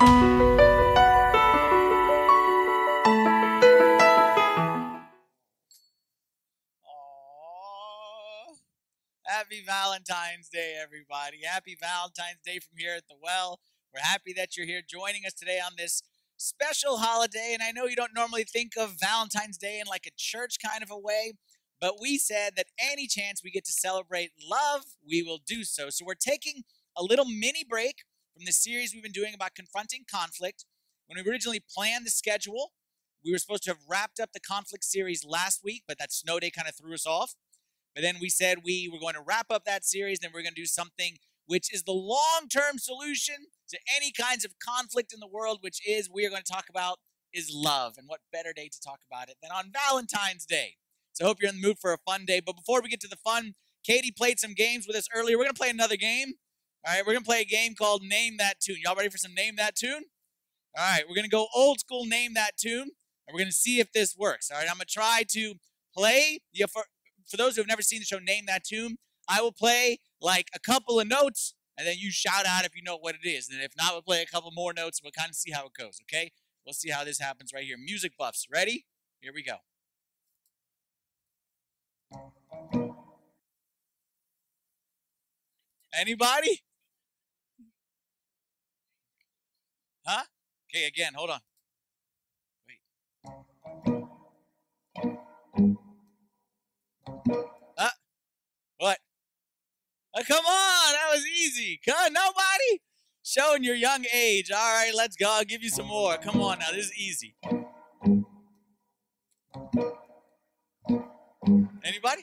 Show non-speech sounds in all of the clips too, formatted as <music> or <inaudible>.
Happy Valentine's Day, everybody. Happy Valentine's Day from here at the well. We're happy that you're here joining us today on this special holiday. And I know you don't normally think of Valentine's Day in like a church kind of a way, but we said that any chance we get to celebrate love, we will do so. So we're taking a little mini break from the series we've been doing about confronting conflict. When we originally planned the schedule, we were supposed to have wrapped up the conflict series last week, but that snow day kind of threw us off. But then we said we were going to wrap up that series, then we're going to do something which is the long term solution to any kinds of conflict in the world, which is we are going to talk about is love. And what better day to talk about it than on Valentine's Day? So I hope you're in the mood for a fun day. But before we get to the fun, Katie played some games with us earlier. We're going to play another game. All right, we're going to play a game called Name That Tune. Y'all ready for some Name That Tune? All right, we're going to go old school Name That Tune, and we're going to see if this works. All right, I'm going to try to play. For, for those who have never seen the show Name That Tune, I will play like a couple of notes, and then you shout out if you know what it is. And if not, we'll play a couple more notes, and we'll kind of see how it goes, okay? We'll see how this happens right here. Music buffs, ready? Here we go. Anybody? Huh? Okay, again, hold on. Wait. Uh, what? Oh, come on, that was easy. Come nobody? Showing your young age. All right, let's go. I'll give you some more. Come on now, this is easy. Anybody?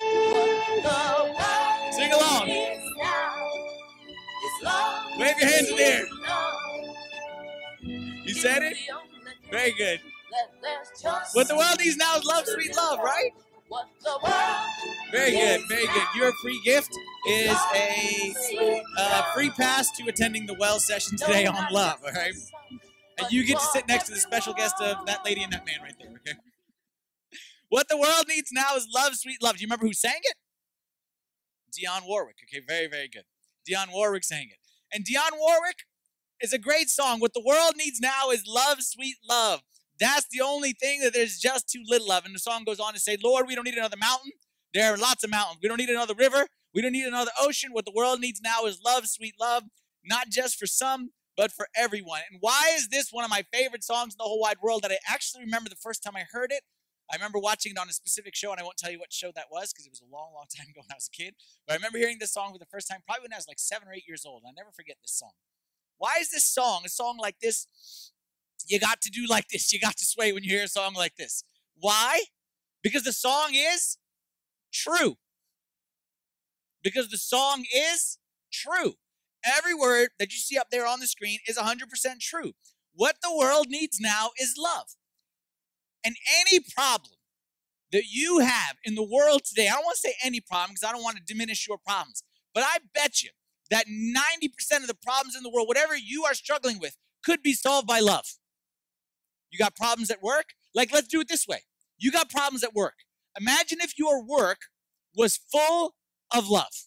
Sing along. Wave your hands in the air. You said it? Very good. What the world needs now is love, sweet love, right? Very good, very good. Your free gift is a uh, free pass to attending the well session today on love, all right? And you get to sit next to the special guest of that lady and that man right there, okay? What the world needs now is love, sweet love. Do you remember who sang it? Dionne Warwick. Okay, very, very good. Dionne Warwick sang it. And Dionne Warwick is a great song. What the world needs now is love, sweet love. That's the only thing that there's just too little of. And the song goes on to say, Lord, we don't need another mountain. There are lots of mountains. We don't need another river. We don't need another ocean. What the world needs now is love, sweet love, not just for some, but for everyone. And why is this one of my favorite songs in the whole wide world that I actually remember the first time I heard it? I remember watching it on a specific show, and I won't tell you what show that was because it was a long, long <laughs> time ago when I was a kid. But I remember hearing this song for the first time, probably when I was like seven or eight years old. I'll never forget this song. Why is this song, a song like this, you got to do like this? You got to sway when you hear a song like this. Why? Because the song is true. Because the song is true. Every word that you see up there on the screen is 100% true. What the world needs now is love. And any problem that you have in the world today, I don't want to say any problem because I don't want to diminish your problems, but I bet you that 90% of the problems in the world, whatever you are struggling with, could be solved by love. You got problems at work? Like, let's do it this way. You got problems at work. Imagine if your work was full of love,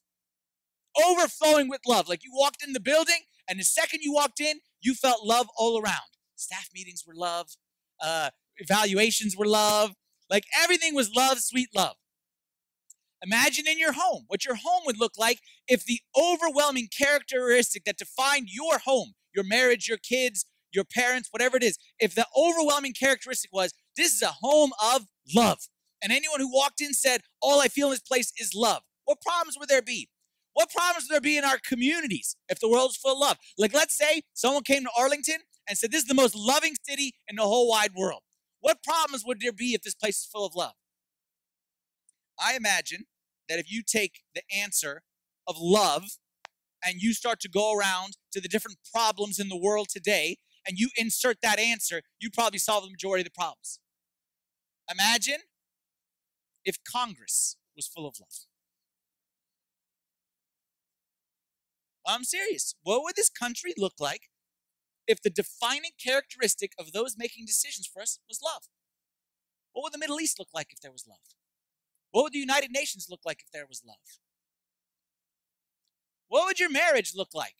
overflowing with love. Like you walked in the building, and the second you walked in, you felt love all around. Staff meetings were love, uh, evaluations were love, like everything was love, sweet love. Imagine in your home what your home would look like if the overwhelming characteristic that defined your home, your marriage, your kids, your parents, whatever it is, if the overwhelming characteristic was this is a home of love. And anyone who walked in said, All I feel in this place is love. What problems would there be? What problems would there be in our communities if the world's full of love? Like, let's say someone came to Arlington and said, This is the most loving city in the whole wide world. What problems would there be if this place is full of love? I imagine that if you take the answer of love and you start to go around to the different problems in the world today and you insert that answer, you probably solve the majority of the problems. Imagine if Congress was full of love. I'm serious. What would this country look like if the defining characteristic of those making decisions for us was love? What would the Middle East look like if there was love? What would the United Nations look like if there was love? What would your marriage look like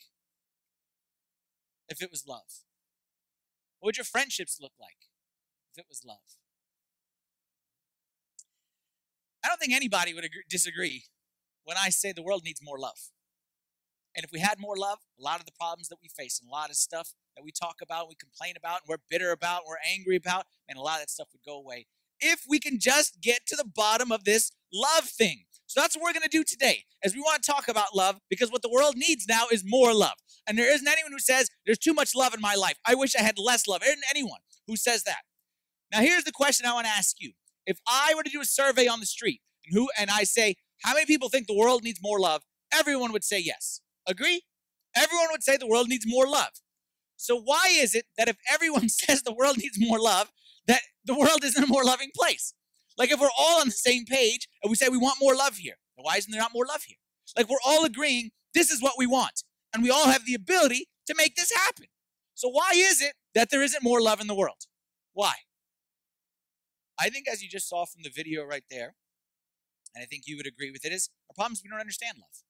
if it was love? What would your friendships look like if it was love? I don't think anybody would agree, disagree when I say the world needs more love. And if we had more love, a lot of the problems that we face and a lot of stuff that we talk about, we complain about, and we're bitter about, we're angry about, and a lot of that stuff would go away if we can just get to the bottom of this love thing. So that's what we're going to do today, as we want to talk about love, because what the world needs now is more love. And there isn't anyone who says there's too much love in my life. I wish I had less love. There isn't anyone who says that. Now, here's the question I want to ask you: If I were to do a survey on the street, and who and I say, how many people think the world needs more love? Everyone would say yes. Agree? Everyone would say the world needs more love. So why is it that if everyone <laughs> says the world needs more love, that the world isn't a more loving place? Like if we're all on the same page and we say we want more love here, why isn't there not more love here? Like we're all agreeing this is what we want, and we all have the ability to make this happen. So why is it that there isn't more love in the world? Why? I think as you just saw from the video right there, and I think you would agree with it, is our problem is we don't understand love.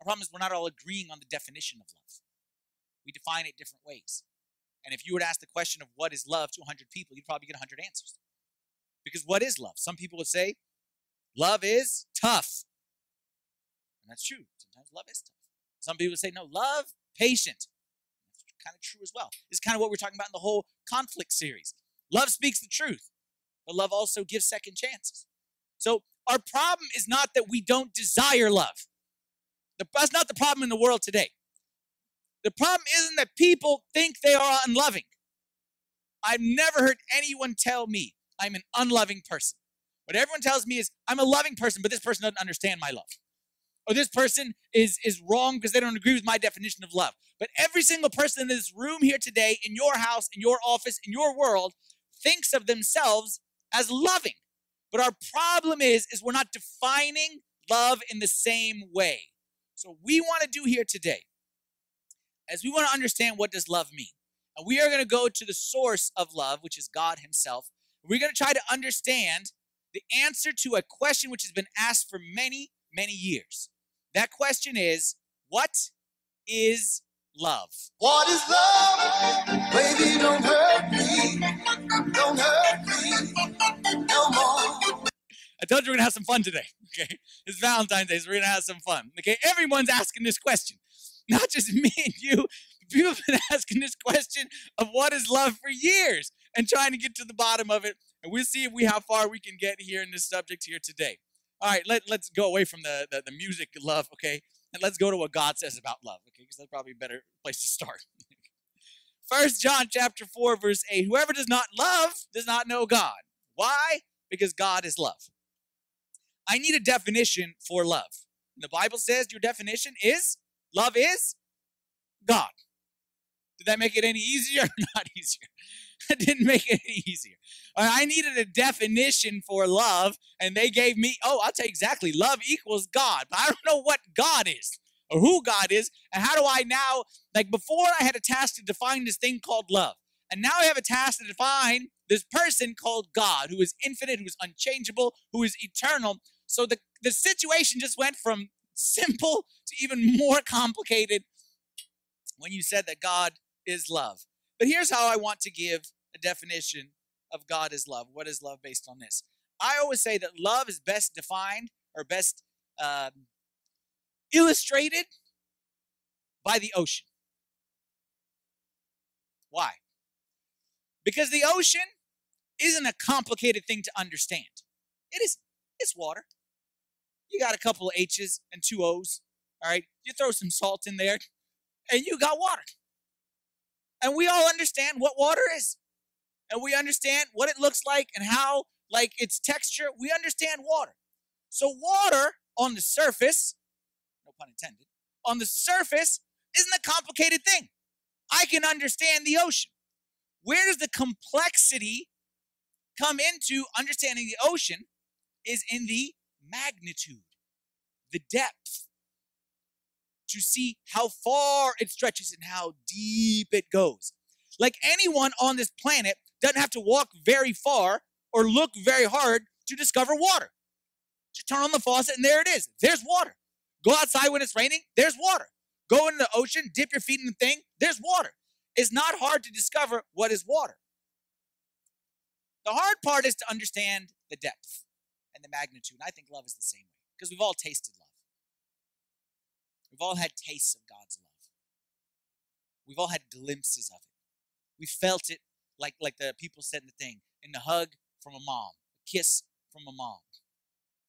Our problem is we're not all agreeing on the definition of love. We define it different ways. And if you were to ask the question of what is love to 100 people, you'd probably get 100 answers. Because what is love? Some people would say, love is tough. And that's true. Sometimes love is tough. Some people would say, no, love, patient. That's kind of true as well. This is kind of what we're talking about in the whole conflict series. Love speaks the truth, but love also gives second chances. So our problem is not that we don't desire love. That's not the problem in the world today. The problem isn't that people think they are unloving. I've never heard anyone tell me I'm an unloving person. What everyone tells me is I'm a loving person, but this person doesn't understand my love. Or this person is, is wrong because they don't agree with my definition of love. But every single person in this room here today, in your house, in your office, in your world, thinks of themselves as loving. But our problem is, is we're not defining love in the same way. So we want to do here today, as we want to understand what does love mean. And we are going to go to the source of love, which is God himself. We're going to try to understand the answer to a question which has been asked for many, many years. That question is, what is love? What is love? Baby, don't hurt me. Don't hurt me no more. I told you we're gonna have some fun today. <laughs> Okay, it's Valentine's Day, so we're gonna have some fun. Okay, everyone's asking this question, not just me and you. People have been <laughs> asking this question of what is love for years and trying to get to the bottom of it. And we'll see if we how far we can get here in this subject here today. All right, let, let's go away from the, the, the music love, okay? And let's go to what God says about love, okay? Because that's probably a better place to start. <laughs> First John chapter 4, verse 8. Whoever does not love does not know God. Why? Because God is love. I need a definition for love. The Bible says your definition is love is God. Did that make it any easier? <laughs> Not easier. That didn't make it any easier. Uh, I needed a definition for love, and they gave me, oh, I'll tell you exactly. Love equals God, but I don't know what God is or who God is, and how do I now, like before I had a task to define this thing called love, and now I have a task to define this person called God, who is infinite, who is unchangeable, who is eternal. So the, the situation just went from simple to even more complicated when you said that God is love. But here's how I want to give a definition of God is love. What is love based on this? I always say that love is best defined or best um, illustrated by the ocean. Why? Because the ocean isn't a complicated thing to understand. It is. It's water. You got a couple of H's and two O's. All right. You throw some salt in there, and you got water. And we all understand what water is. And we understand what it looks like and how, like its texture. We understand water. So, water on the surface, no pun intended, on the surface isn't a complicated thing. I can understand the ocean. Where does the complexity come into understanding the ocean is in the magnitude, the depth, to see how far it stretches and how deep it goes. Like anyone on this planet doesn't have to walk very far or look very hard to discover water. Just turn on the faucet and there it is. There's water. Go outside when it's raining, there's water. Go in the ocean, dip your feet in the thing, there's water. It's not hard to discover what is water. The hard part is to understand the depth and the magnitude. And I think love is the same way because we've all tasted love. We've all had tastes of God's love. We've all had glimpses of it. We felt it like, like the people said in the thing in the hug from a mom, a kiss from a mom.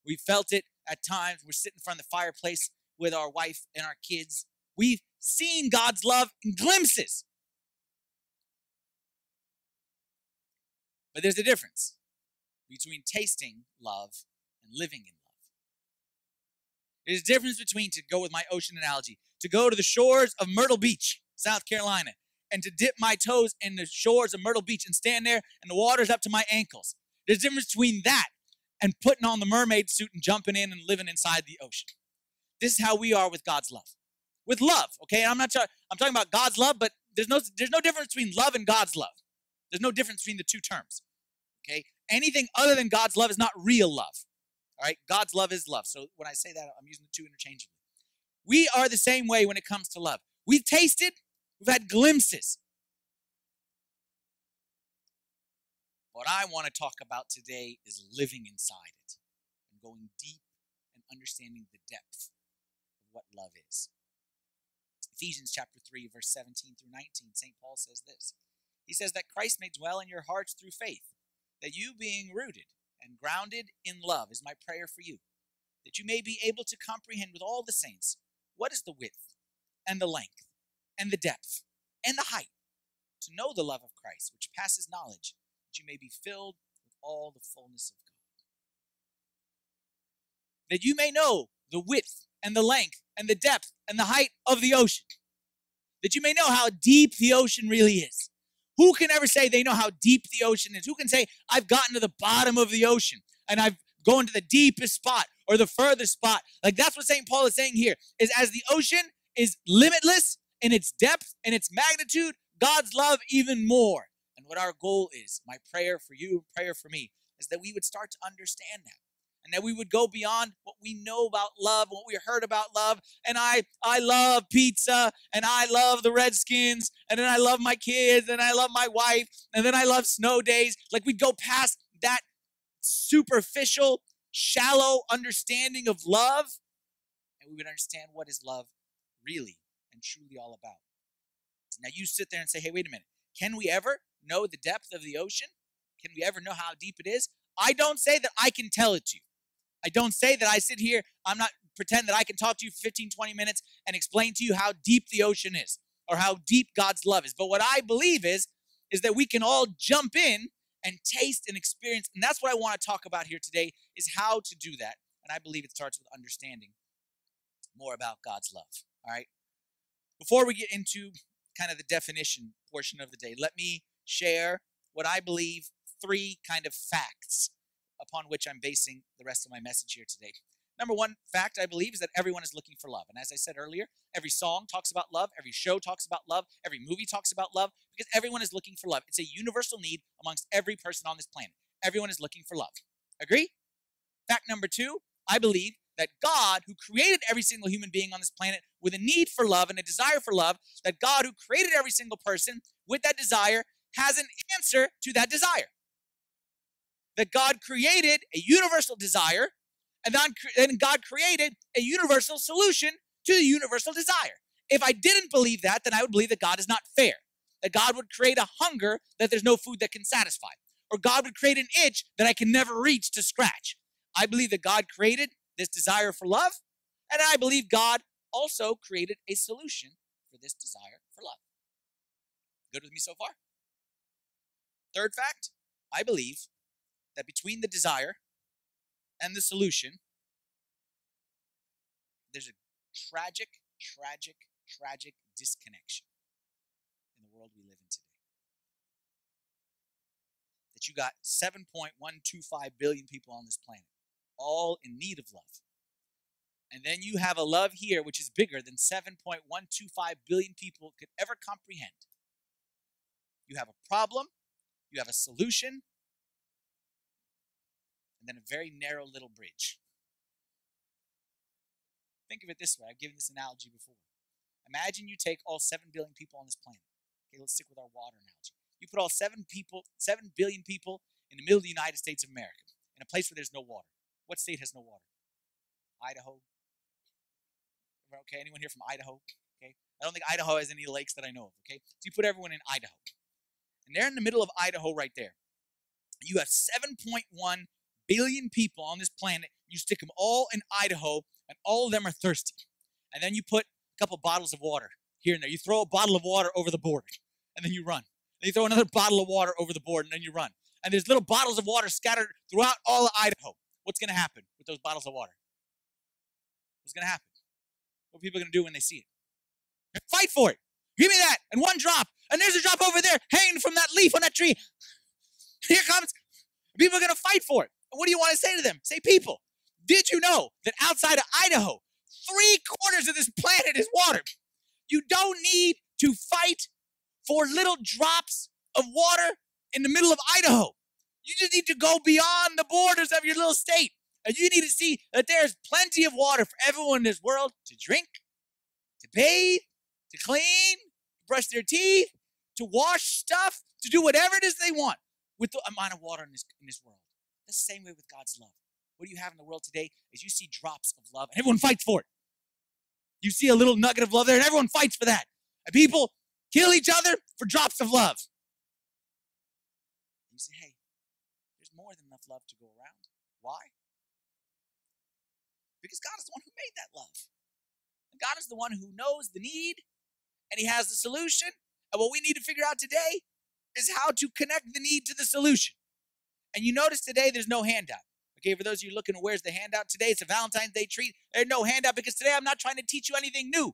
We felt it at times. We're sitting in front of the fireplace with our wife and our kids. We've seen God's love in glimpses. But there's a difference between tasting love and living in love. There's a difference between, to go with my ocean analogy, to go to the shores of Myrtle Beach, South Carolina, and to dip my toes in the shores of Myrtle Beach and stand there and the water's up to my ankles. There's a difference between that and putting on the mermaid suit and jumping in and living inside the ocean. This is how we are with God's love. With love, okay? I'm not I'm talking about God's love, but there's no there's no difference between love and God's love. There's no difference between the two terms. Okay? Anything other than God's love is not real love. All right? God's love is love. So when I say that, I'm using the two interchangeably. We are the same way when it comes to love. We've tasted, we've had glimpses. What I want to talk about today is living inside it and going deep and understanding the depth of what love is. Ephesians chapter 3, verse 17 through 19, St. Paul says this. He says that Christ may dwell in your hearts through faith, that you being rooted and grounded in love is my prayer for you, that you may be able to comprehend with all the saints what is the width and the length and the depth and the height, to know the love of Christ, which passes knowledge, that you may be filled with all the fullness of God. That you may know the width and the length and the depth and the height of the ocean. That you may know how deep the ocean really is. Who can ever say they know how deep the ocean is? Who can say, I've gotten to the bottom of the ocean and I've gone to the deepest spot or the furthest spot? Like that's what St. Paul is saying here is as the ocean is limitless in its depth and its magnitude, God's love even more. And what our goal is, my prayer for you, prayer for me, is that we would start to understand that and that we would go beyond what we know about love, what we heard about love. And I, I love pizza, and I love the Redskins, and then I love my kids, and I love my wife, and then I love snow days. Like we'd go past that superficial, shallow understanding of love, and we would understand what is love really and truly all about. Now you sit there and say, hey, wait a minute. Can we ever know the depth of the ocean? Can we ever know how deep it is? I don't say that I can tell it to you. I don't say that I sit here, I'm not pretend that I can talk to you for 15, 20 minutes and explain to you how deep the ocean is or how deep God's love is. But what I believe is, is that we can all jump in and taste and experience. And that's what I want to talk about here today is how to do that. And I believe it starts with understanding more about God's love. All right. Before we get into kind of the definition portion of the day, let me share what I believe three kind of facts upon which I'm basing the rest of my message here today. Number one fact I believe is that everyone is looking for love. And as I said earlier, every song talks about love, every show talks about love, every movie talks about love, because everyone is looking for love. It's a universal need amongst every person on this planet. Everyone is looking for love. Agree? Fact number two I believe that God, who created every single human being on this planet with a need for love and a desire for love, that God, who created every single person with that desire, has an answer to that desire that God created a universal desire, and then God created a universal solution to the universal desire. If I didn't believe that, then I would believe that God is not fair, that God would create a hunger that there's no food that can satisfy, or God would create an itch that I can never reach to scratch. I believe that God created this desire for love, and I believe God also created a solution for this desire for love. Good with me so far? Third fact I believe that between the desire and the solution, there's a tragic, tragic, tragic disconnection in the world we live in today. That you got 7.125 billion people on this planet, all in need of love. And then you have a love here which is bigger than 7.125 billion people could ever comprehend. You have a problem, you have a solution, and then a very narrow little bridge. Think of it this way. I've given this analogy before. Imagine you take all 7 billion people on this planet. Okay, let's stick with our water analogy. You put all 7 people, 7 billion people in the middle of the United States of America, in a place where there's no water. What state has no water? Idaho. Okay, anyone here from Idaho? Okay. I don't think Idaho has any lakes that I know of, okay? So you put everyone in Idaho. And they're in the middle of Idaho right there. You have 7.1 billion people on this planet. You stick them all in Idaho, and all of them are thirsty. And then you put a couple bottles of water here and there. You throw a bottle of water over the board, and then you run. Then you throw another bottle of water over the board, and then you run. And there's little bottles of water scattered throughout all of Idaho. What's going to happen with those bottles of water? What's going to happen? What are people going to do when they see it? Fight for it. Give me that. And one drop. And there's a drop over there hanging from that leaf on that tree. Here comes. People are going to fight for it. What do you want to say to them? Say, people, did you know that outside of Idaho, three quarters of this planet is water? You don't need to fight for little drops of water in the middle of Idaho. You just need to go beyond the borders of your little state. And you need to see that there's plenty of water for everyone in this world to drink, to bathe, to clean, to brush their teeth, to wash stuff, to do whatever it is they want with the amount of water in this, in this world. The same way with God's love. What do you have in the world today is you see drops of love and everyone fights for it. You see a little nugget of love there and everyone fights for that. And people kill each other for drops of love. You say, hey, there's more than enough love to go around. Why? Because God is the one who made that love. And God is the one who knows the need and He has the solution. And what we need to figure out today is how to connect the need to the solution. And you notice today there's no handout. Okay, for those of you looking, where's the handout today? It's a Valentine's Day treat. There's no handout because today I'm not trying to teach you anything new.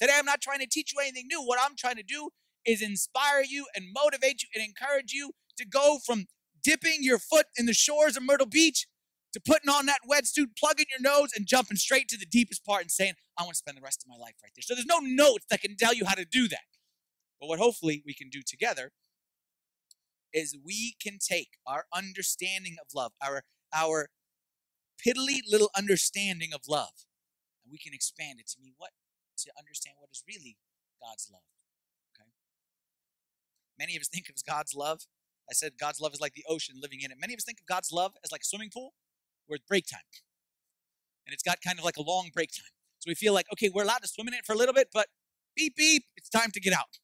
Today I'm not trying to teach you anything new. What I'm trying to do is inspire you and motivate you and encourage you to go from dipping your foot in the shores of Myrtle Beach to putting on that wetsuit, plugging your nose, and jumping straight to the deepest part and saying, I want to spend the rest of my life right there. So there's no notes that can tell you how to do that. But what hopefully we can do together is we can take our understanding of love, our our piddly little understanding of love, and we can expand it to mean what to understand what is really God's love. Okay. Many of us think of God's love. I said God's love is like the ocean living in it. Many of us think of God's love as like a swimming pool where it's break time. And it's got kind of like a long break time. So we feel like, okay, we're allowed to swim in it for a little bit, but beep, beep, it's time to get out.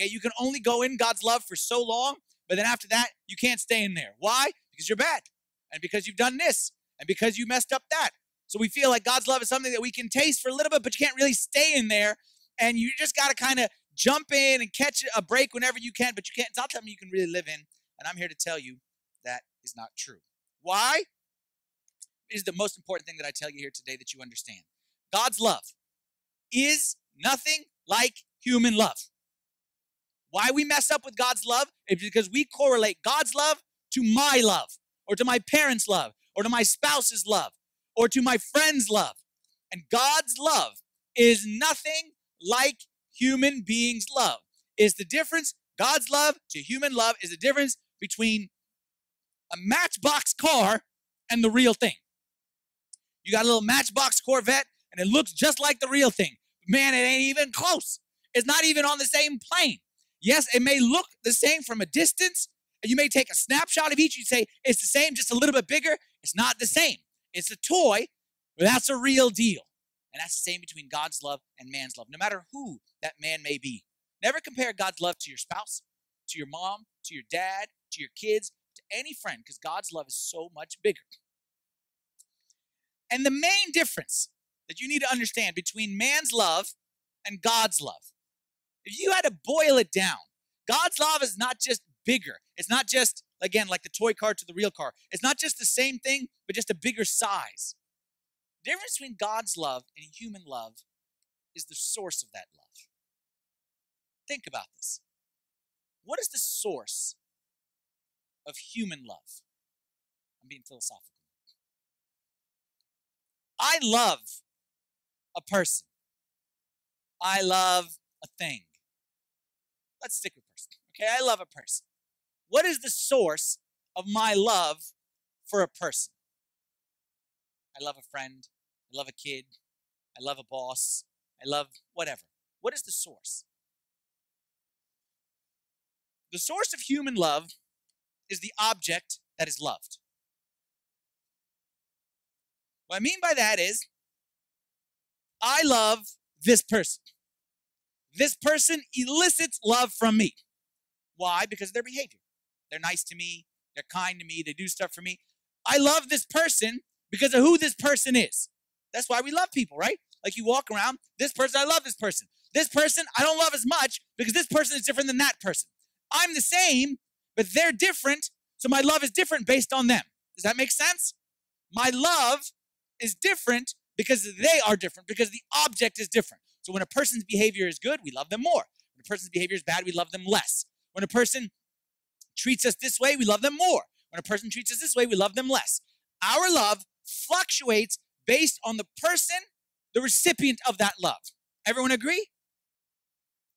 Okay, you can only go in God's love for so long, but then after that, you can't stay in there. Why? Because you're bad. And because you've done this. And because you messed up that. So we feel like God's love is something that we can taste for a little bit, but you can't really stay in there. And you just got to kind of jump in and catch a break whenever you can, but you can't. It's not something you can really live in. And I'm here to tell you that is not true. Why? is the most important thing that I tell you here today that you understand. God's love is nothing like human love. Why we mess up with God's love is because we correlate God's love to my love, or to my parents' love, or to my spouse's love, or to my friend's love. And God's love is nothing like human beings' love. Is the difference, God's love to human love is the difference between a matchbox car and the real thing. You got a little Matchbox Corvette, and it looks just like the real thing. Man, it ain't even close. It's not even on the same plane. Yes, it may look the same from a distance, and you may take a snapshot of each. You say it's the same, just a little bit bigger. It's not the same. It's a toy, but that's a real deal. And that's the same between God's love and man's love, no matter who that man may be. Never compare God's love to your spouse, to your mom, to your dad, to your kids, to any friend, because God's love is so much bigger. And the main difference that you need to understand between man's love and God's love, if you had to boil it down, God's love is not just bigger. It's not just, again, like the toy car to the real car. It's not just the same thing, but just a bigger size. The difference between God's love and human love is the source of that love. Think about this. What is the source of human love? I'm being philosophical. I love a person. I love a thing. Let's stick with person. Okay, I love a person. What is the source of my love for a person? I love a friend. I love a kid. I love a boss, I love whatever. What is the source? The source of human love is the object that is loved. What I mean by that is, I love this person. This person elicits love from me. Why? Because of their behavior. They're nice to me, they're kind to me, they do stuff for me. I love this person because of who this person is. That's why we love people, right? Like you walk around, this person, I love this person. This person, I don't love as much because this person is different than that person. I'm the same, but they're different, so my love is different based on them. Does that make sense? My love is different because they are different, because the object is different. So when a person's behavior is good, we love them more. When a person's behavior is bad, we love them less. When a person treats us this way, we love them more. When a person treats us this way, we love them less. Our love fluctuates based on the person, the recipient of that love. Everyone agree?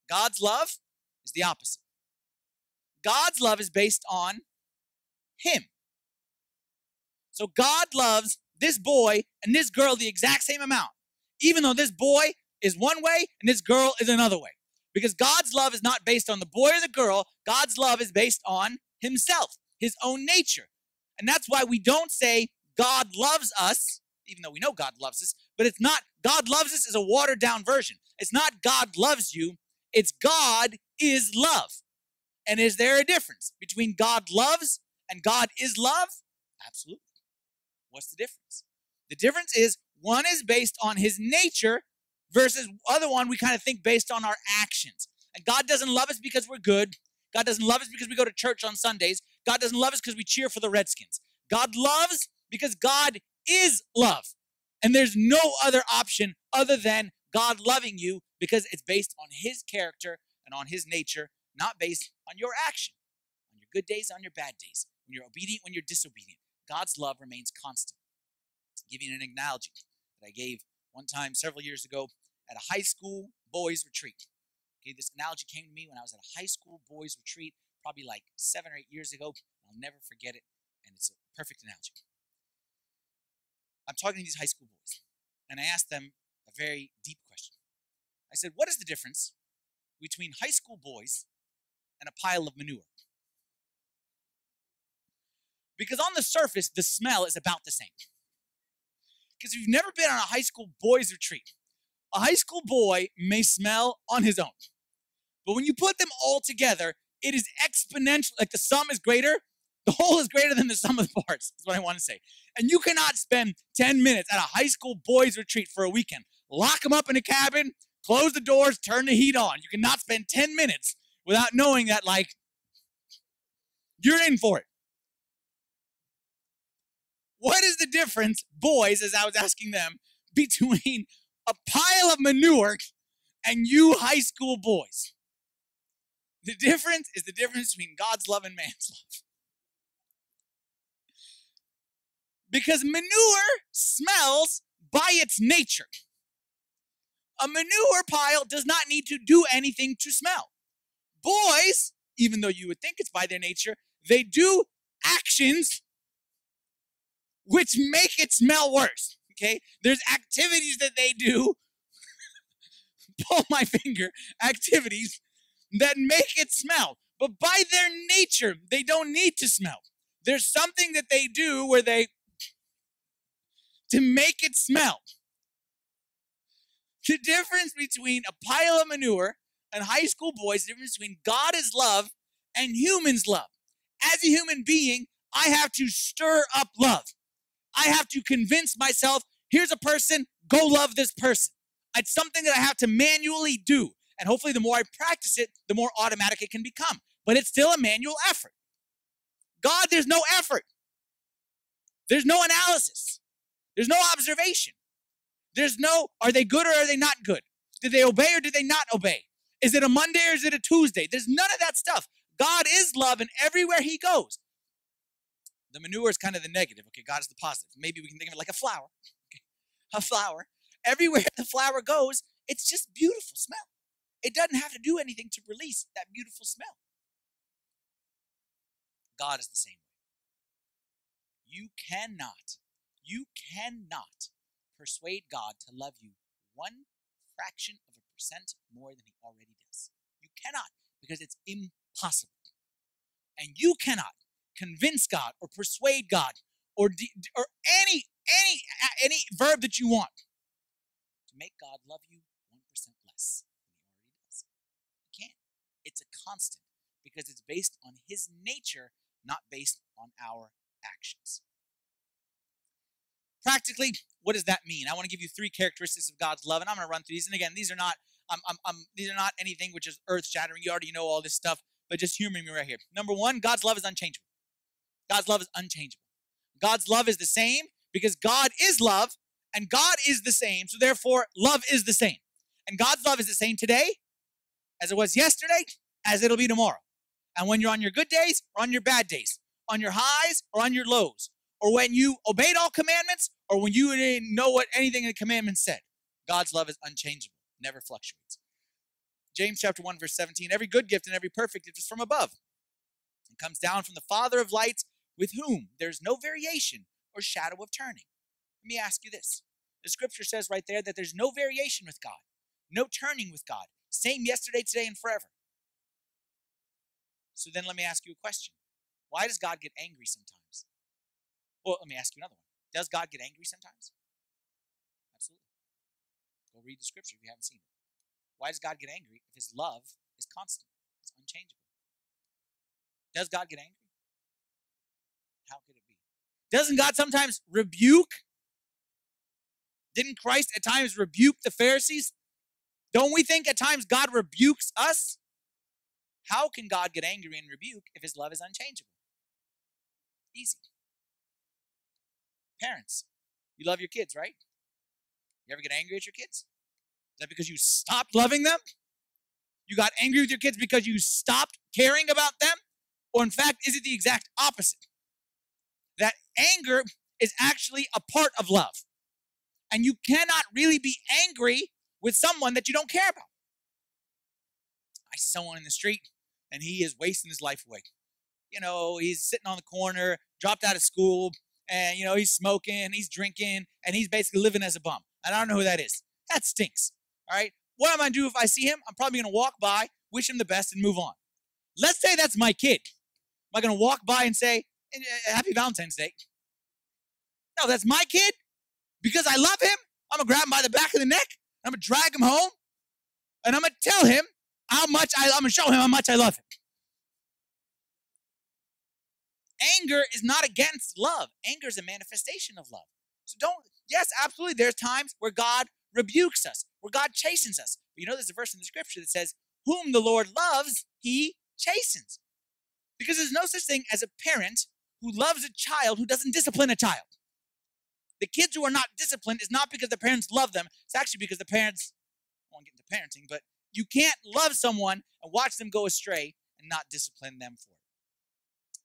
God's love is the opposite. God's love is based on Him. So God loves this boy and this girl the exact same amount, even though this boy is one way and this girl is another way. Because God's love is not based on the boy or the girl, God's love is based on Himself, His own nature. And that's why we don't say God loves us, even though we know God loves us, but it's not God loves us is a watered down version. It's not God loves you, it's God is love. And is there a difference between God loves and God is love? Absolutely. What's the difference? The difference is one is based on his nature versus other one we kind of think based on our actions. And God doesn't love us because we're good. God doesn't love us because we go to church on Sundays. God doesn't love us because we cheer for the Redskins. God loves because God is love. And there's no other option other than God loving you because it's based on his character and on his nature, not based on your action, on your good days, on your bad days, when you're obedient, when you're disobedient. God's love remains constant. I'll give you an analogy that I gave one time several years ago at a high school boys retreat. Okay, this analogy came to me when I was at a high school boys retreat, probably like seven or eight years ago. I'll never forget it, and it's a perfect analogy. I'm talking to these high school boys, and I asked them a very deep question. I said, What is the difference between high school boys and a pile of manure? Because on the surface, the smell is about the same. Because if you've never been on a high school boys retreat, a high school boy may smell on his own. But when you put them all together, it is exponential. Like the sum is greater, the whole is greater than the sum of the parts, is what I want to say. And you cannot spend 10 minutes at a high school boys retreat for a weekend, lock them up in a cabin, close the doors, turn the heat on. You cannot spend 10 minutes without knowing that, like, you're in for it. What is the difference, boys, as I was asking them, between a pile of manure and you high school boys? The difference is the difference between God's love and man's love. Because manure smells by its nature. A manure pile does not need to do anything to smell. Boys, even though you would think it's by their nature, they do actions which make it smell worse. Okay? There's activities that they do, <laughs> pull my finger, activities that make it smell. But by their nature, they don't need to smell. There's something that they do where they, to make it smell. The difference between a pile of manure and high school boys, the difference between God is love and humans love. As a human being, I have to stir up love. I have to convince myself here's a person, go love this person. It's something that I have to manually do. And hopefully, the more I practice it, the more automatic it can become. But it's still a manual effort. God, there's no effort, there's no analysis, there's no observation. There's no, are they good or are they not good? Did they obey or did they not obey? Is it a Monday or is it a Tuesday? There's none of that stuff. God is love, and everywhere He goes, the manure is kind of the negative. Okay, God is the positive. Maybe we can think of it like a flower. Okay? A flower. Everywhere <laughs> the flower goes, it's just beautiful smell. It doesn't have to do anything to release that beautiful smell. God is the same way. You cannot, you cannot persuade God to love you one fraction of a percent more than he already does. You cannot, because it's impossible. And you cannot convince God or persuade God or de- or any any any verb that you want to make God love you 1% less than he already does. You can't. It's a constant because it's based on his nature, not based on our actions. Practically, what does that mean? I want to give you three characteristics of God's love, and I'm going to run through these. And again, these are not I'm, I'm, I'm, these are not anything which is earth shattering. You already know all this stuff, but just humor me right here. Number one, God's love is unchangeable. God's love is unchangeable. God's love is the same because God is love and God is the same. So therefore, love is the same. And God's love is the same today as it was yesterday, as it'll be tomorrow. And when you're on your good days or on your bad days, on your highs or on your lows, or when you obeyed all commandments or when you didn't know what anything in the commandments said, God's love is unchangeable, never fluctuates. James chapter 1, verse 17 every good gift and every perfect gift is from above and comes down from the Father of lights, with whom there's no variation or shadow of turning. Let me ask you this. The scripture says right there that there's no variation with God, no turning with God, same yesterday, today, and forever. So then let me ask you a question. Why does God get angry sometimes? Well, let me ask you another one. Does God get angry sometimes? Absolutely. Go read the scripture if you haven't seen it. Why does God get angry if his love is constant? It's unchangeable. Does God get angry? How could it be? Doesn't God sometimes rebuke? Didn't Christ at times rebuke the Pharisees? Don't we think at times God rebukes us? How can God get angry and rebuke if his love is unchangeable? Easy. Parents, you love your kids, right? You ever get angry at your kids? Is that because you stopped loving them? You got angry with your kids because you stopped caring about them? Or in fact, is it the exact opposite? That anger is actually a part of love. And you cannot really be angry with someone that you don't care about. I see someone in the street and he is wasting his life away. You know, he's sitting on the corner, dropped out of school, and you know, he's smoking, he's drinking, and he's basically living as a bum. And I don't know who that is. That stinks. All right. What am I gonna do if I see him? I'm probably gonna walk by, wish him the best, and move on. Let's say that's my kid. Am I gonna walk by and say, Uh, happy Valentine's Day? No, that's my kid. Because I love him, I'm gonna grab him by the back of the neck, I'm gonna drag him home, and I'm gonna tell him how much I, I'm gonna show him how much I love him. Anger is not against love. Anger is a manifestation of love. So don't, yes, absolutely. There's times where God rebukes us, where God chastens us. But you know, there's a verse in the scripture that says, Whom the Lord loves, he chastens. Because there's no such thing as a parent who loves a child who doesn't discipline a child. The kids who are not disciplined is not because the parents love them, it's actually because the parents, I won't get into parenting, but you can't love someone and watch them go astray and not discipline them for it.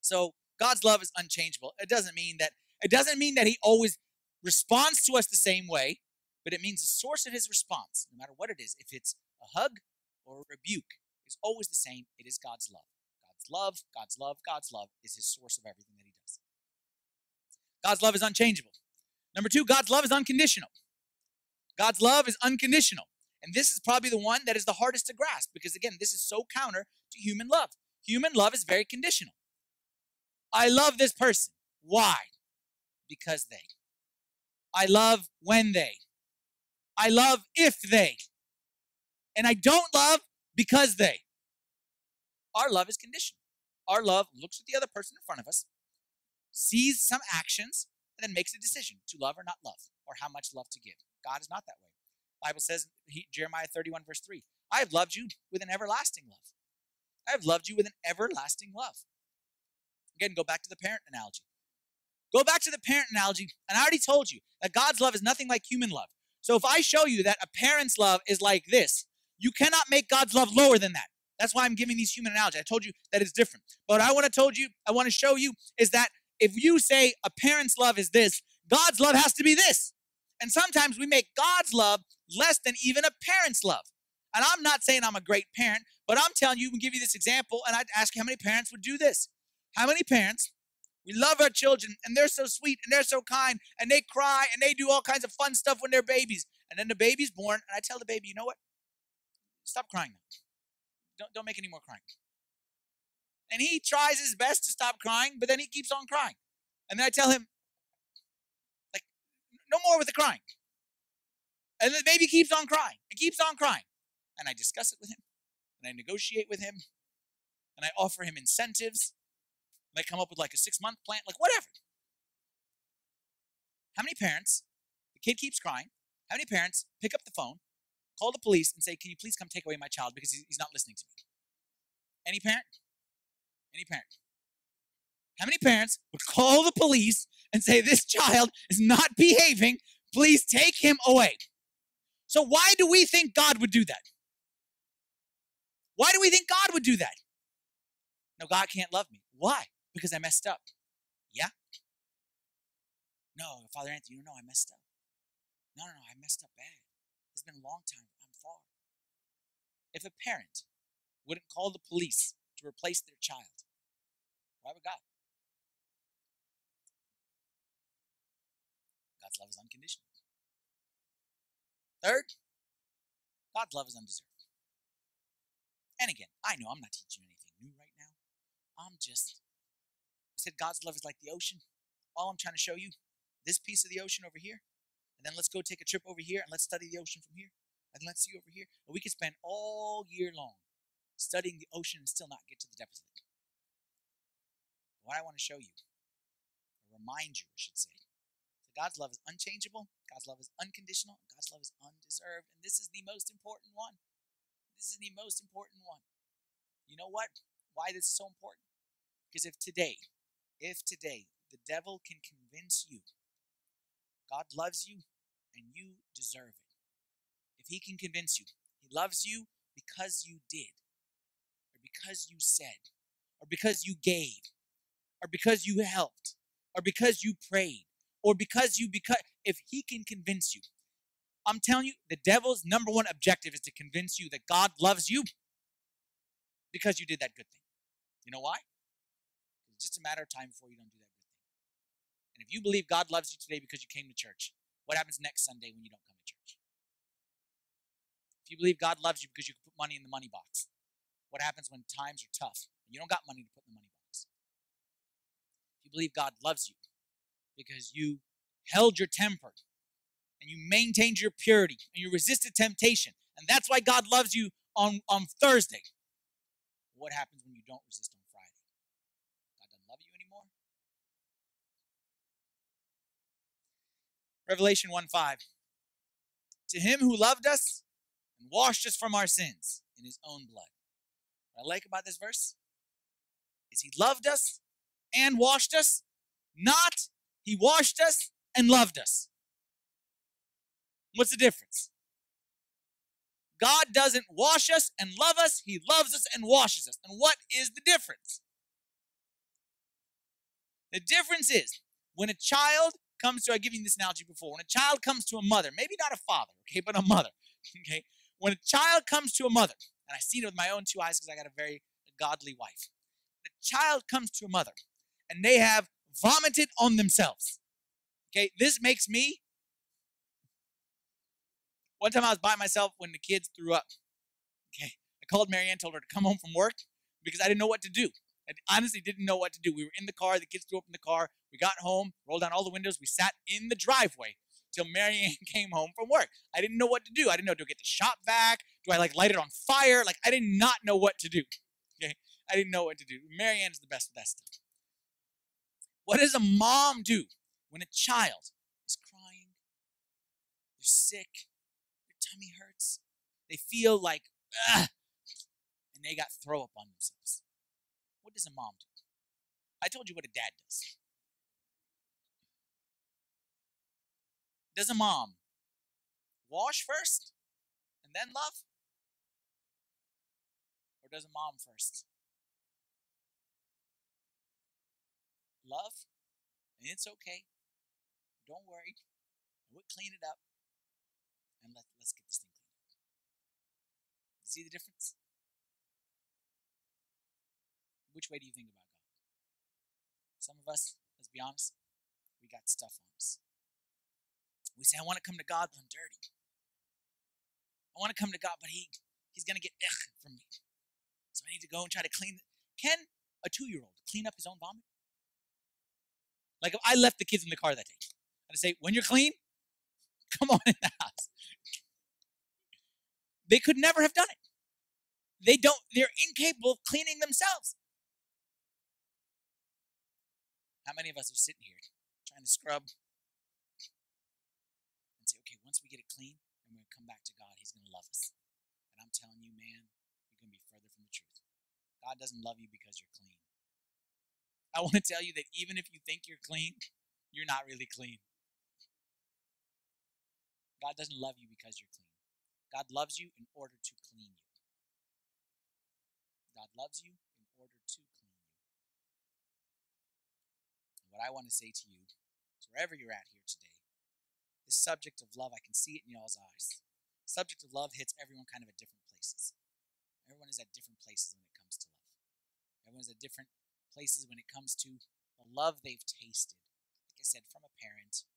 So God's love is unchangeable. It doesn't mean that it doesn't mean that he always responds to us the same way, but it means the source of his response, no matter what it is, if it's a hug or a rebuke, is always the same. It is God's love. Love, God's love, God's love is his source of everything that he does. God's love is unchangeable. Number two, God's love is unconditional. God's love is unconditional. And this is probably the one that is the hardest to grasp because, again, this is so counter to human love. Human love is very conditional. I love this person. Why? Because they. I love when they. I love if they. And I don't love because they. Our love is conditional. Our love looks at the other person in front of us, sees some actions, and then makes a decision to love or not love, or how much love to give. God is not that way. Bible says, he, Jeremiah 31, verse 3, I have loved you with an everlasting love. I have loved you with an everlasting love. Again, go back to the parent analogy. Go back to the parent analogy, and I already told you that God's love is nothing like human love. So if I show you that a parent's love is like this, you cannot make God's love lower than that. That's why I'm giving these human analogies. I told you that it's different. But I want to told you, I want to show you is that if you say a parent's love is this, God's love has to be this. And sometimes we make God's love less than even a parent's love. And I'm not saying I'm a great parent, but I'm telling you, we give you this example, and I'd ask you how many parents would do this. How many parents, we love our children, and they're so sweet, and they're so kind, and they cry, and they do all kinds of fun stuff when they're babies. And then the baby's born, and I tell the baby, you know what? Stop crying now. Don't, don't make any more crying. And he tries his best to stop crying, but then he keeps on crying. And then I tell him, like, no more with the crying. And the baby keeps on crying and keeps on crying. And I discuss it with him, and I negotiate with him, and I offer him incentives. And I come up with like a six month plan, like whatever. How many parents, the kid keeps crying, how many parents pick up the phone, call the police, and say, Can you please come take away my child because he's not listening to me? Any parent? Any parent? How many parents would call the police and say, This child is not behaving, please take him away? So, why do we think God would do that? Why do we think God would do that? No, God can't love me. Why? Because I messed up. Yeah? No, Father Anthony, you know I messed up. No, no, no, I messed up bad. Been a long time. I'm far. If a parent wouldn't call the police to replace their child, why would God? God's love is unconditional. Third, God's love is undeserved. And again, I know I'm not teaching anything new right now. I'm just, I said God's love is like the ocean. All I'm trying to show you, this piece of the ocean over here, then let's go take a trip over here and let's study the ocean from here. And let's see over here. And we could spend all year long studying the ocean and still not get to the depths of it. What I want to show you, or remind you, I should say, God's love is unchangeable, God's love is unconditional, God's love is undeserved. And this is the most important one. This is the most important one. You know what? Why this is so important? Because if today, if today the devil can convince you God loves you and you deserve it, if he can convince you he loves you because you did, or because you said, or because you gave, or because you helped, or because you prayed, or because you because if he can convince you I'm telling you, the devil's number one objective is to convince you that God loves you because you did that good thing. You know why? It's just a matter of time before you don't do that good thing. And if you believe God loves you today because you came to church, what happens next Sunday when you don't come to church? If you believe God loves you because you can put money in the money box, what happens when times are tough and you don't got money to put in the money box? If you believe God loves you because you held your temper and you maintained your purity and you resisted temptation. And that's why God loves you on, on Thursday. What happens when you don't resist on Friday? God doesn't love you anymore? Revelation 1 5. To him who loved us and washed us from our sins in his own blood. What I like about this verse is he loved us and washed us, not he washed us and loved us. What's the difference? God doesn't wash us and love us, He loves us and washes us. And what is the difference? The difference is when a child comes to, I've given you this analogy before, when a child comes to a mother, maybe not a father, <laughs> okay, but a mother, <laughs> okay, when a child comes to a mother, and I've seen it with my own two eyes because I got a very godly wife. The child comes to a mother and they have vomited on themselves. Okay, this makes me one time I was by myself when the kids threw up. Okay. I called Marianne, told her to come home from work because I didn't know what to do. I honestly didn't know what to do. We were in the car, the kids threw up in the car. We got home, rolled down all the windows, we sat in the driveway till Marianne <laughs> came home from work. I didn't know what to do. I didn't know do I get the shop vac? Do I like light it on fire? Like I did not know what to do. <laughs> Okay. I didn't know what to do. Marianne's the best with that stuff. What does a mom do when a child is crying? They're sick Their tummy hurts. They feel like, Ugh, and they got throw up on themselves. Does a mom do? I told you what a dad does. Does a mom wash first and then love? Or does a mom first? Love, and it's okay. Don't worry. We'll clean it up and let, let's get this thing cleaned up. See the difference? Which way do you think about God? Some of us, let's be honest, we got stuff on us. We say, I want to come to God, but I'm dirty. I want to come to God, but he he's gonna get from me. So I need to go and try to clean. Can a two-year-old clean up his own vomit? Like if I left the kids in the car that day, and I say, when you're clean, <laughs> come on in the house. They could never have done it. They don't, they're incapable of cleaning themselves. How many of us are sitting here trying to scrub and say, okay, once we get it clean and we're going to come back to God, He's going to love us. And I'm telling you, man, you're going to be further from the truth. God doesn't love you because you're clean. I want to tell you that even if you think you're clean, you're not really clean. God doesn't love you because you're clean. God loves you in order to clean you. God loves you in order to clean you. And what I want to say to you wherever you're at here today, this subject of love, I can see it in y'all's eyes. The subject of love hits everyone kind of at different places. Everyone is at different places when it comes to love. Everyone is at different places when it comes to the love they've tasted. Like I said, from a parent,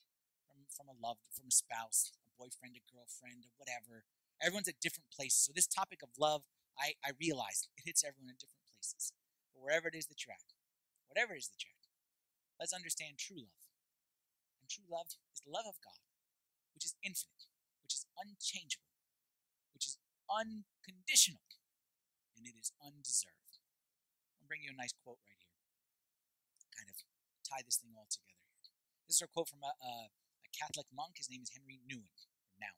from, from a loved, from a spouse, a boyfriend, a girlfriend, or whatever. Everyone's at different places. So this topic of love, I, I realize it hits everyone at different places. But wherever it is that you're at, whatever it is that you're at, let's understand true love. And true love is the love of God, which is infinite, which is unchangeable, which is unconditional, and it is undeserved. I'll bring you a nice quote right here. Kind of tie this thing all together. This is a quote from a, a, a Catholic monk. His name is Henry Nouwen, or.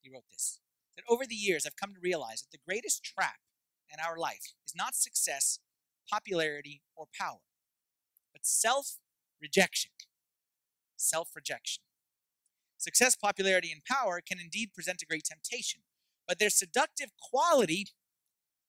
He wrote this that over the years I've come to realize that the greatest trap in our life is not success, popularity, or power, but self rejection. Self rejection. Success, popularity, and power can indeed present a great temptation, but their seductive quality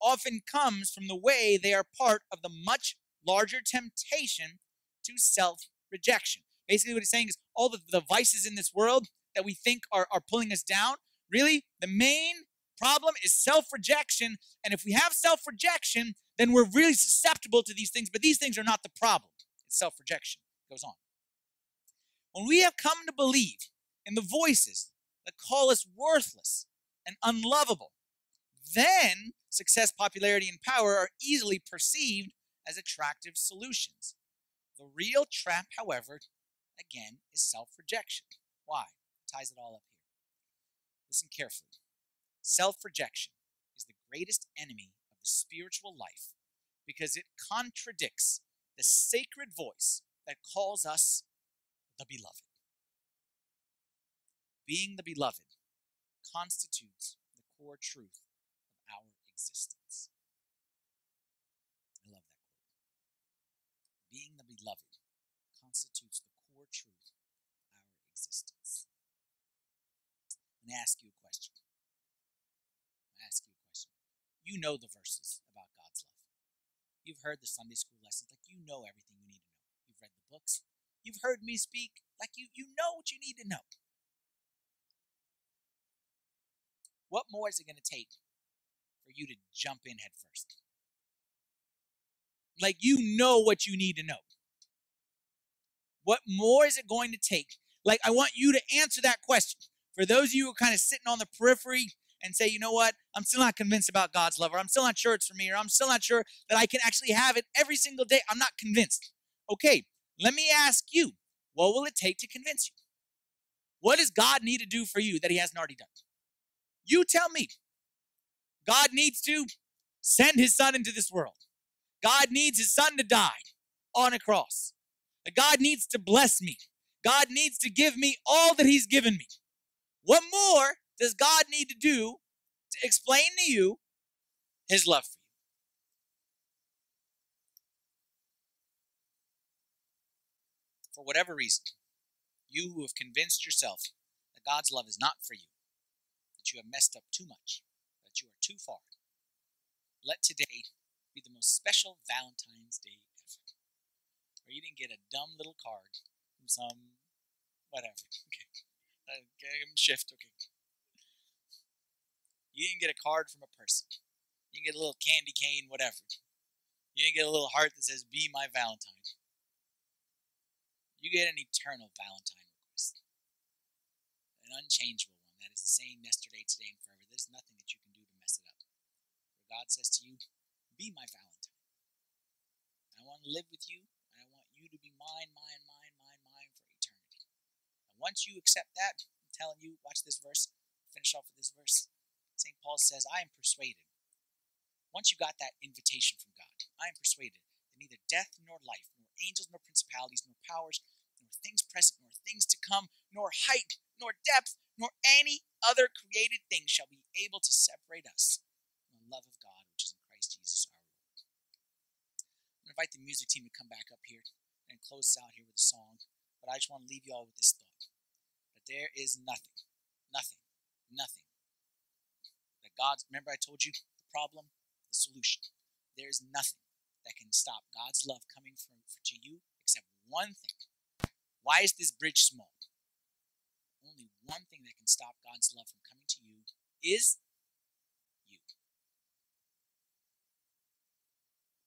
often comes from the way they are part of the much larger temptation to self rejection. Basically, what he's saying is all the, the vices in this world that we think are, are pulling us down, really, the main problem is self rejection. And if we have self rejection, then we're really susceptible to these things. But these things are not the problem, it's self rejection. Goes on. When we have come to believe in the voices that call us worthless and unlovable, then success, popularity, and power are easily perceived as attractive solutions. The real trap, however, again, is self rejection. Why? It ties it all up here. Listen carefully. Self rejection is the greatest enemy of the spiritual life because it contradicts the sacred voice that calls us the beloved. Being the beloved constitutes the core truth of our existence. I love that quote. Being the beloved constitutes the core truth of our existence. And ask you a question. I ask you a question. You know the verses. You've heard the Sunday school lessons, like you know everything you need to know. You've read the books. You've heard me speak, like you you know what you need to know. What more is it going to take for you to jump in head first? Like you know what you need to know. What more is it going to take? Like I want you to answer that question. For those of you who are kind of sitting on the periphery and say, you know what, I'm still not convinced about God's love, or I'm still not sure it's for me, or I'm still not sure that I can actually have it every single day. I'm not convinced. Okay, let me ask you, what will it take to convince you? What does God need to do for you that He hasn't already done? You tell me. God needs to send His Son into this world. God needs His Son to die on a cross. God needs to bless me. God needs to give me all that He's given me. What more does God need to do to explain to you His love for you? For whatever reason, you who have convinced yourself that God's love is not for you, that you have messed up too much, that you are too far, let today be the most special Valentine's Day ever. Or you didn't get a dumb little card from some whatever. <laughs> Okay. Uh, okay, shift. Okay. You didn't get a card from a person. You didn't get a little candy cane, whatever. You didn't get a little heart that says, Be my Valentine. You get an eternal Valentine request. An unchangeable one that is the same yesterday, today, and forever. This, God says to you, Be my Valentine. I want to live with you, and I want you to be mine, mine, mine, mine, mine for eternity. And once you accept that, I'm telling you, watch this verse, finish off with this verse. St. Paul says, I am persuaded. Once you got that invitation from God, I am persuaded that neither death nor life, nor angels nor principalities, nor powers, nor things present, nor things to come, nor height, nor depth, nor any other created thing shall be able to separate us from the love of God which is in Christ Jesus our Lord. I'm going to invite the music team to come back up here and close out here with a song. But I just want to leave you all with this thought that there is nothing, nothing, nothing God's, remember I told you the problem, the solution. There is nothing that can stop God's love coming from to you except one thing. Why is this bridge small? Only one thing that can stop God's love from coming to you is you.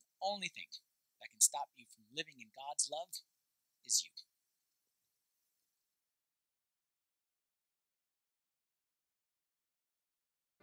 The only thing that can stop you from living in God's love is you.